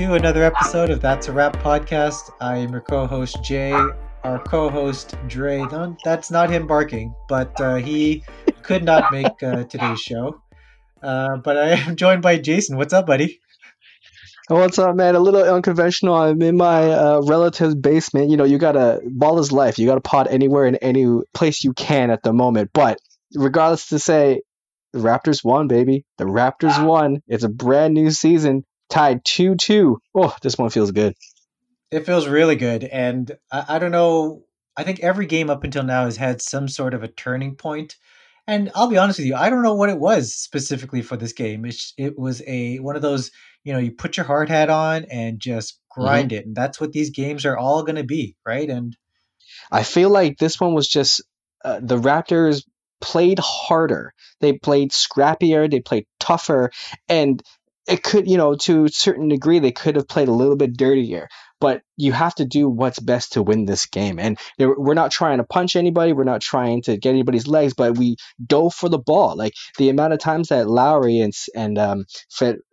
to another episode of That's a Wrap podcast. I am your co-host Jay. Our co-host Dre. No, that's not him barking, but uh, he could not make uh, today's show. Uh, but I am joined by Jason. What's up, buddy? What's up, man? A little unconventional. I'm in my uh, relative's basement. You know, you gotta ball is life. You gotta pod anywhere in any place you can at the moment. But regardless to say, the Raptors won, baby. The Raptors won. It's a brand new season tied 2 2. Oh, this one feels good. It feels really good. And I, I, don't know. I think every game up until now has had some sort of a turning point. And I'll be honest with you, I don't know what it was specifically for this game. It, it was a one of those, you know, you put your hard hat on and just grind mm-hmm. it. And that's what these games are all going to be, right? And I feel like this one was just uh, the Raptors played harder. They played scrappier, they played tougher, and it could, you know, to a certain degree, they could have played a little bit dirtier. But you have to do what's best to win this game. And we're not trying to punch anybody. We're not trying to get anybody's legs, but we dove for the ball. Like the amount of times that Lowry and and um,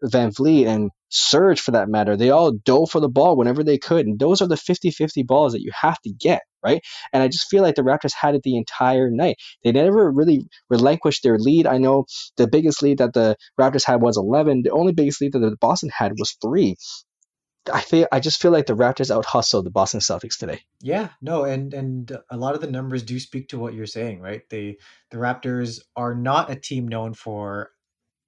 VanVleet and Serge, for that matter, they all dove for the ball whenever they could. And those are the 50 50 balls that you have to get right? And I just feel like the Raptors had it the entire night. They never really relinquished their lead. I know the biggest lead that the Raptors had was 11. The only biggest lead that the Boston had was three. I feel I just feel like the Raptors out hustled the Boston Celtics today. Yeah, no, and and a lot of the numbers do speak to what you're saying, right? They the Raptors are not a team known for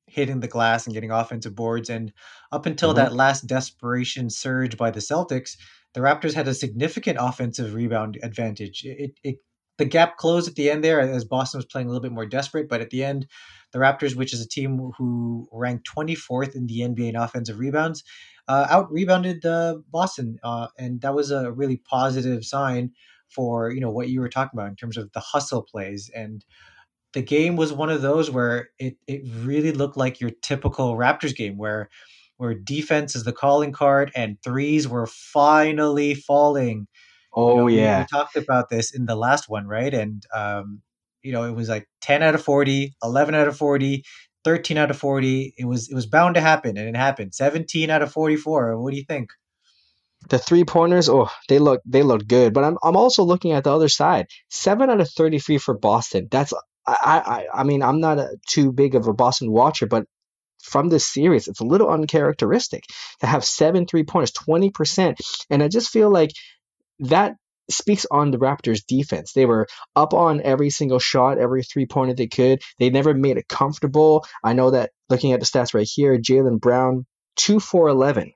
hitting the glass and getting offensive boards and up until mm-hmm. that last desperation surge by the Celtics, the Raptors had a significant offensive rebound advantage. It, it the gap closed at the end there as Boston was playing a little bit more desperate, but at the end, the Raptors, which is a team who ranked 24th in the NBA in offensive rebounds, uh, out rebounded uh, Boston, uh, and that was a really positive sign for you know what you were talking about in terms of the hustle plays and the game was one of those where it, it really looked like your typical Raptors game where where defense is the calling card and threes were finally falling. Oh you know, yeah, we, we, talked about this in the last one, right? And um, you know, it was like 10 out of 40, 11 out of 40, 13 out of 40. It was it was bound to happen and it happened. 17 out of 44. What do you think? The three pointers, oh, they look they look good. But I'm I'm also looking at the other side. Seven out of 33 for Boston. That's I I I mean I'm not a, too big of a Boston watcher, but from this series. It's a little uncharacteristic to have seven three pointers, 20%. And I just feel like that speaks on the Raptors defense. They were up on every single shot, every three pointer they could. They never made it comfortable. I know that looking at the stats right here, Jaylen Brown, 2 for 11.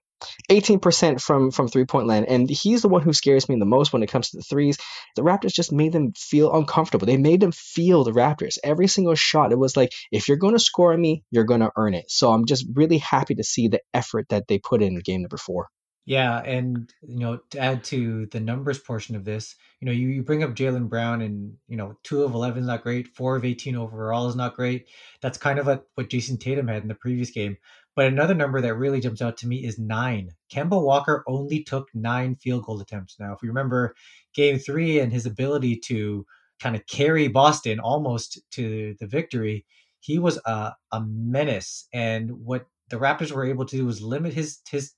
18% from from three point land, and he's the one who scares me the most when it comes to the threes. The Raptors just made them feel uncomfortable. They made them feel the Raptors. Every single shot, it was like, if you're going to score on me, you're going to earn it. So I'm just really happy to see the effort that they put in game number four. Yeah, and you know, to add to the numbers portion of this, you know, you, you bring up Jaylen Brown and you know, two of eleven is not great, four of eighteen overall is not great. That's kind of like what Jayson Tatum had in the previous game. But another number that really jumps out to me is nine. Kemba Walker only took nine field goal attempts. Now, if we remember game three and his ability to kind of carry Boston almost to the victory, he was a, a menace. And what the Raptors were able to do was limit his his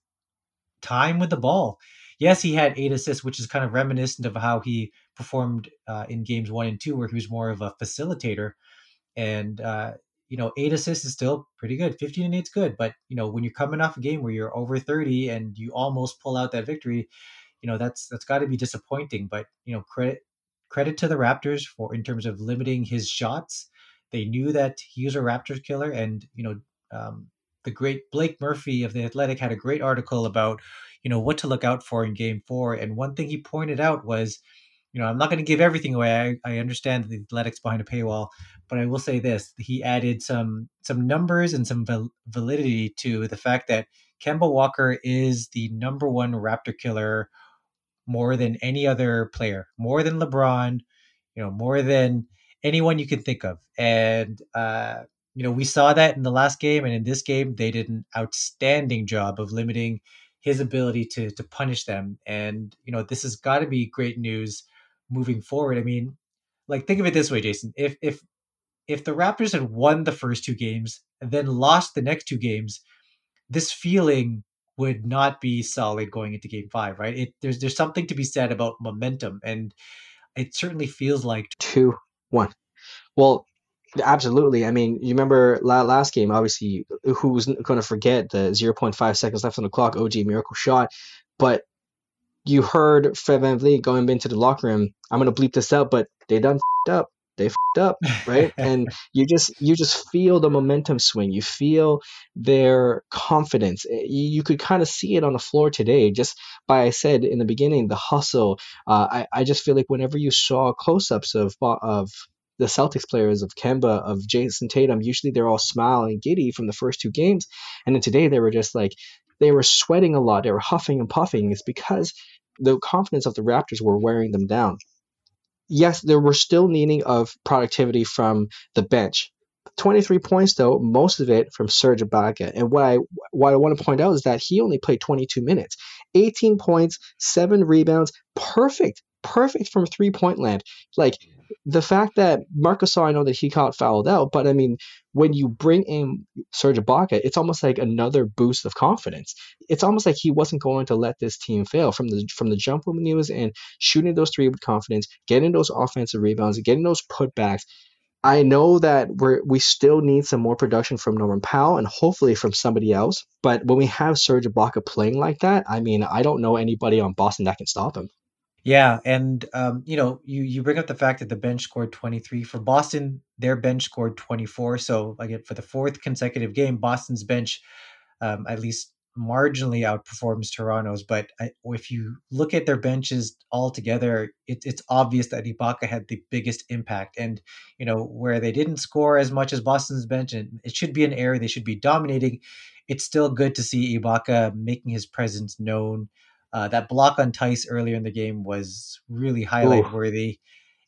time with the ball. Yes, he had eight assists, which is kind of reminiscent of how he performed uh, in games one and two, where he was more of a facilitator. And uh, you know, eight assists is still pretty good. 15 and 8 is good. But, you know, when you're coming off a game where you're over 30 and you almost pull out that victory, you know, that's that's got to be disappointing. But, you know, credit credit to the Raptors for in terms of limiting his shots. They knew that he was a Raptors killer. And, you know, um, the great Blake Murphy of the Athletic had a great article about, you know, what to look out for in game four. And one thing he pointed out was, you know, I'm not going to give everything away. I, I understand the athletics behind a paywall, but I will say this: he added some some numbers and some val- validity to the fact that Kemba Walker is the number one Raptor killer more than any other player, more than LeBron, you know, more than anyone you can think of. And uh, you know, we saw that in the last game, and in this game, they did an outstanding job of limiting his ability to to punish them. And you know, this has got to be great news moving forward. I mean, like think of it this way, Jason. If if if the Raptors had won the first two games and then lost the next two games, this feeling would not be solid going into game five, right? It, there's there's something to be said about momentum, and it certainly feels like two one. Well, absolutely. I mean, you remember last game, obviously, who's going to forget the 0.5 seconds left on the clock, OG miracle shot, but you heard Fred VanVleet going into the locker room. I'm going to bleep this out, but they done up they fucked up, right? and you just you just feel the momentum swing. You feel their confidence. Eh, you, you could kind of see it on the floor today. Just by I said in the beginning, the hustle. Uh, I I just feel like whenever you saw close-ups of of the Celtics players of Kemba, of Jayson Tatum, usually they're all smiling, giddy from the first two games, and then today they were just like they were sweating a lot. They were huffing and puffing. It's because the confidence of the Raptors were wearing them down yes, there were still needing of productivity from the bench. 23 points though, most of it from Serge Ibaka. And what I what I want to point out is that he only played 22 minutes. 18 points, 7 rebounds, perfect. Perfect from three-point land. Like the fact that Marcus I know that he got fouled out, but I mean, when you bring in Serge Ibaka, it's almost like another boost of confidence. It's almost like he wasn't going to let this team fail from the from the jump when he was in, shooting those three with confidence, getting those offensive rebounds, getting those putbacks. I know that we we still need some more production from Norman Powell and hopefully from somebody else. But when we have Serge Ibaka playing like that, I mean, I don't know anybody on Boston that can stop him. Yeah, and um, you know, you you bring up the fact that the bench scored 23 for Boston. Their bench scored 24. So again, for the fourth consecutive game, Boston's bench um, at least marginally outperforms Toronto's. But I, if you look at their benches all together, it, it's obvious that Ibaka had the biggest impact. And you know, where they didn't score as much as Boston's bench, and it should be an area they should be dominating. It's still good to see Ibaka making his presence known. Uh, that block on Theis earlier in the game was really highlight worthy.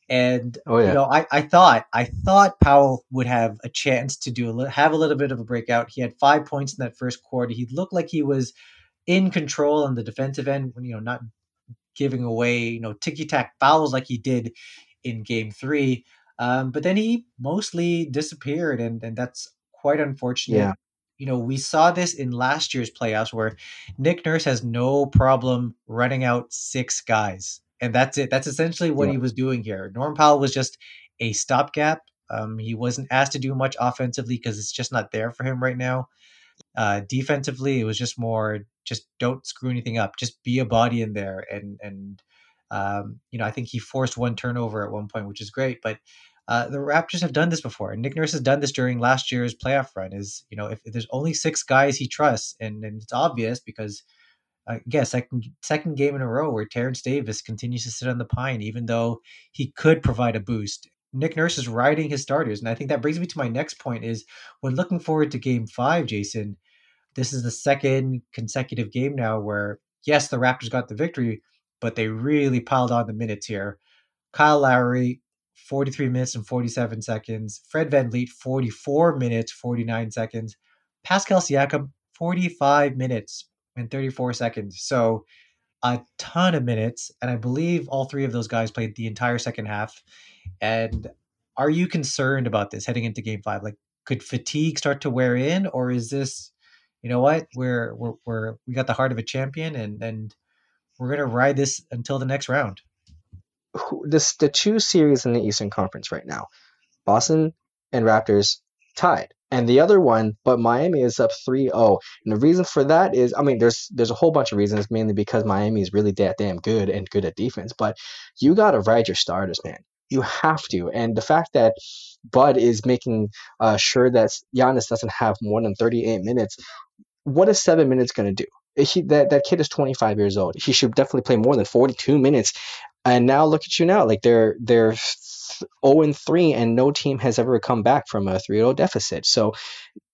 And oh, yeah. you know, I, I thought I thought Powell would have a chance to do a have a little bit of a breakout. He had five points in that first quarter. He looked like he was in control on the defensive end, you know, not giving away you know ticky tack fouls like he did in Game Three. Um, but then he mostly disappeared, and and that's quite unfortunate. Yeah you know, we saw this in last year's playoffs where Nick Nurse has no problem running out six guys. And that's it. That's essentially what yeah. he was doing here. Norm Powell was just a stopgap. Um, he wasn't asked to do much offensively because it's just not there for him right now. Uh, defensively, it was just more just don't screw anything up. Just be a body in there. And and um, you know, I think he forced one turnover at one point, which is great. But uh, the Raptors have done this before. Nick Nurse has done this during last year's playoff run. Is you know if, if there's only six guys he trusts, and, and it's obvious because uh, again second second game in a row where Terrence Davis continues to sit on the pine, even though he could provide a boost. Nick Nurse is riding his starters, and I think that brings me to my next point: is when looking forward to Game Five, Jason. This is the second consecutive game now where yes, the Raptors got the victory, but they really piled on the minutes here. Kyle Lowry 43 minutes and 47 seconds. Fred Van VanVleet, 44 minutes, 49 seconds. Pascal Siakam, 45 minutes and 34 seconds. So a ton of minutes. And I believe all three of those guys played the entire second half. And are you concerned about this heading into game five? Like, could fatigue start to wear in, or is this, you know what, we're we're, we're we got the heart of a champion, and and we're gonna ride this until the next round? This the two series in the Eastern Conference right now, Boston and Raptors tied. And the other one, but Miami is up 3-0. And the reason for that is, I mean, there's there's a whole bunch of reasons, mainly because Miami is really that damn good and good at defense. But you gotta ride your starters, man. You have to. And the fact that Bud is making uh, sure that Giannis doesn't have more than 38 minutes, what is seven minutes to do? He, that, that kid is 25 years old. He should definitely play more than 42 minutes and now look at you now. Like they're they're 0 and 3 and no team has ever come back from a 3-0 deficit. So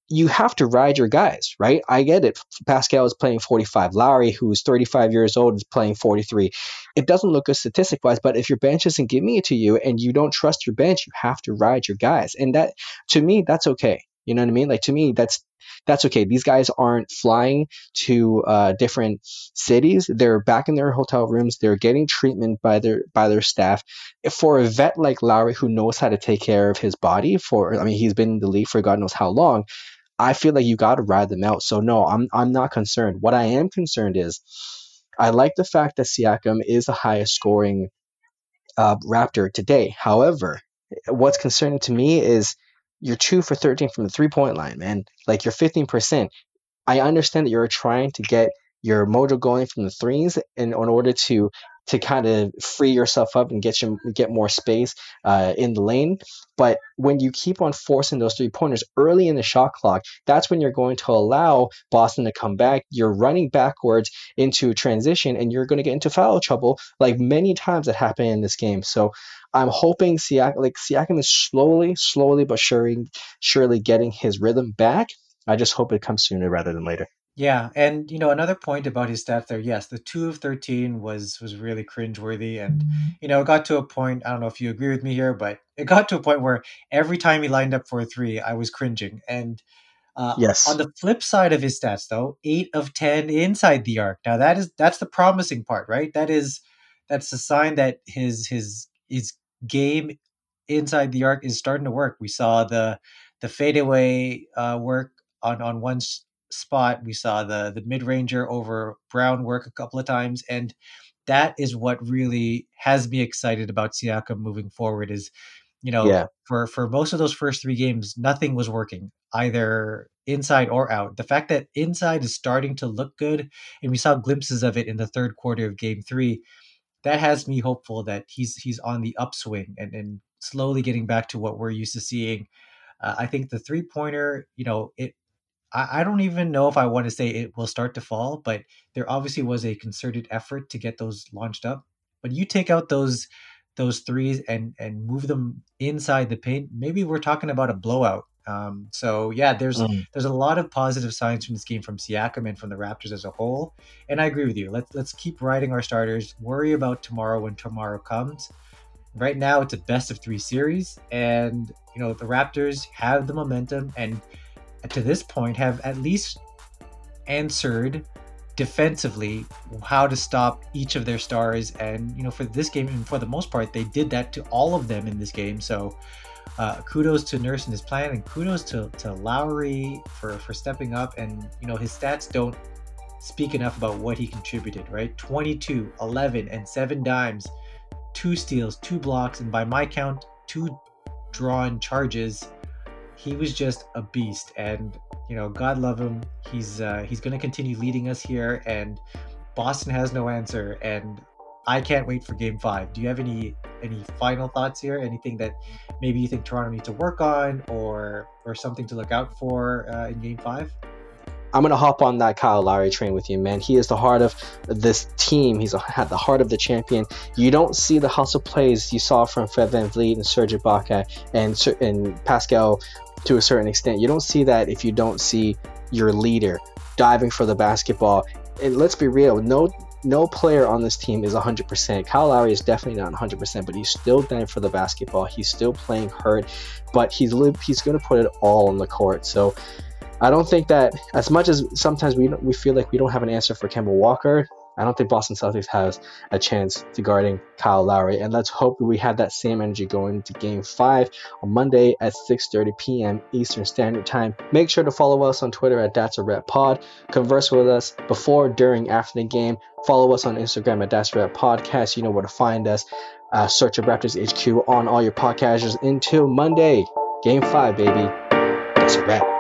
you have to ride your guys, right? I get it. Pascal is playing 45. Lowry, who's 35 years old, is playing 43. It doesn't look good statistic wise, but if your bench isn't giving it to you and you don't trust your bench, you have to ride your guys. And that, to me, that's okay. You know what I mean? Like to me, that's that's okay. These guys aren't flying to uh, different cities. They're back in their hotel rooms. They're getting treatment by their by their staff. For a vet like Lowry who knows how to take care of his body, for I mean, he's been in the league for God knows how long. I feel like you got to ride them out. So no, I'm I'm not concerned. What I am concerned is I like the fact that Siakam is the highest scoring uh, Raptor today. However, what's concerning to me is you're two for 13 from the three point line, man. Like you're 15%. I understand that you're trying to get your mojo going from the threes in, in order to to kind of free yourself up and get you get more space uh, in the lane. But when you keep on forcing those three pointers early in the shot clock, that's when you're going to allow Boston to come back. You're running backwards into transition, and you're going to get into foul trouble, like many times that happened in this game. So I'm hoping Siak- like Siakam is slowly, slowly but surely, surely getting his rhythm back. I just hope it comes sooner rather than later. Yeah, and you know another point about his stats there. Yes, the two of thirteen was was really cringeworthy, and you know it got to a point. I don't know if you agree with me here, but it got to a point where every time he lined up for a three, I was cringing. And uh, Yes. on the flip side of his stats, though, eight of ten inside the arc. Now that is that's the promising part, right? That is that's a sign that his his his game inside the arc is starting to work. We saw the the fadeaway uh, work on on one spot. We saw the the mid ranger over Brown work a couple of times, and that is what really has me excited about Siakam moving forward. Is you know Yeah. for for most of those first three games, nothing was working either inside or out. The fact that inside is starting to look good, and we saw glimpses of it in the third quarter of Game Three that has me hopeful that he's he's on the upswing and, and slowly getting back to what we're used to seeing. Uh, I think the three pointer, you know, it. I, I don't even know if I want to say it will start to fall, but there obviously was a concerted effort to get those launched up. But you take out those those threes and and move them inside the paint, maybe we're talking about a blowout. Um, so yeah, there's Mm. there's a lot of positive signs from this game from Siakam and from the Raptors as a whole. And I agree with you. Let's let's keep riding our starters. Worry about tomorrow when tomorrow comes. Right now, it's a best of three series, and you know the Raptors have the momentum, and to this point, have at least answered defensively how to stop each of their stars. And you know, for this game, and for the most part, they did that to all of them in this game. So uh, kudos to Nurse and his plan, and kudos to, to Lowry for, for stepping up. And, you know, his stats don't speak enough about what he contributed, right? 22, 11, and seven dimes, two steals, two blocks, and by my count, two drawn charges. He was just a beast, and you know, God love him. He's uh, he's going to continue leading us here, and Boston has no answer, and I can't wait for Game Five. Do you have any any final thoughts here? Anything that maybe you think Toronto needs to work on, or or something to look out for uh, in Game Five? I'm gonna hop on that Kyle Lowry train with you, man. He is the heart of this team. He's at the heart of the champion. You don't see the hustle plays you saw from Fred VanVleet and Serge Ibaka and and Pascal to a certain extent. You don't see that if you don't see your leader diving for the basketball. And let's be real, no no player on this team is 100%. Kyle Lowry is definitely not 100%, but he's still diving for the basketball. He's still playing hurt, but he's he's going to put it all on the court. So I don't think that as much as sometimes we we feel like we don't have an answer for Kemba Walker, I don't think Boston Celtics has a chance to guarding Kyle Lowry. And let's hope we have that same energy going into Game Five on Monday at 6:30 p.m. Eastern Standard Time. Make sure to follow us on Twitter at That's a Wrap Pod. Converse with us before, during, after the game. Follow us on Instagram at That's a Wrap Podcast. You know where to find us. Uh, search up Raptors HQ on all your podcasters. Until Monday, Game Five, baby. That's a wrap.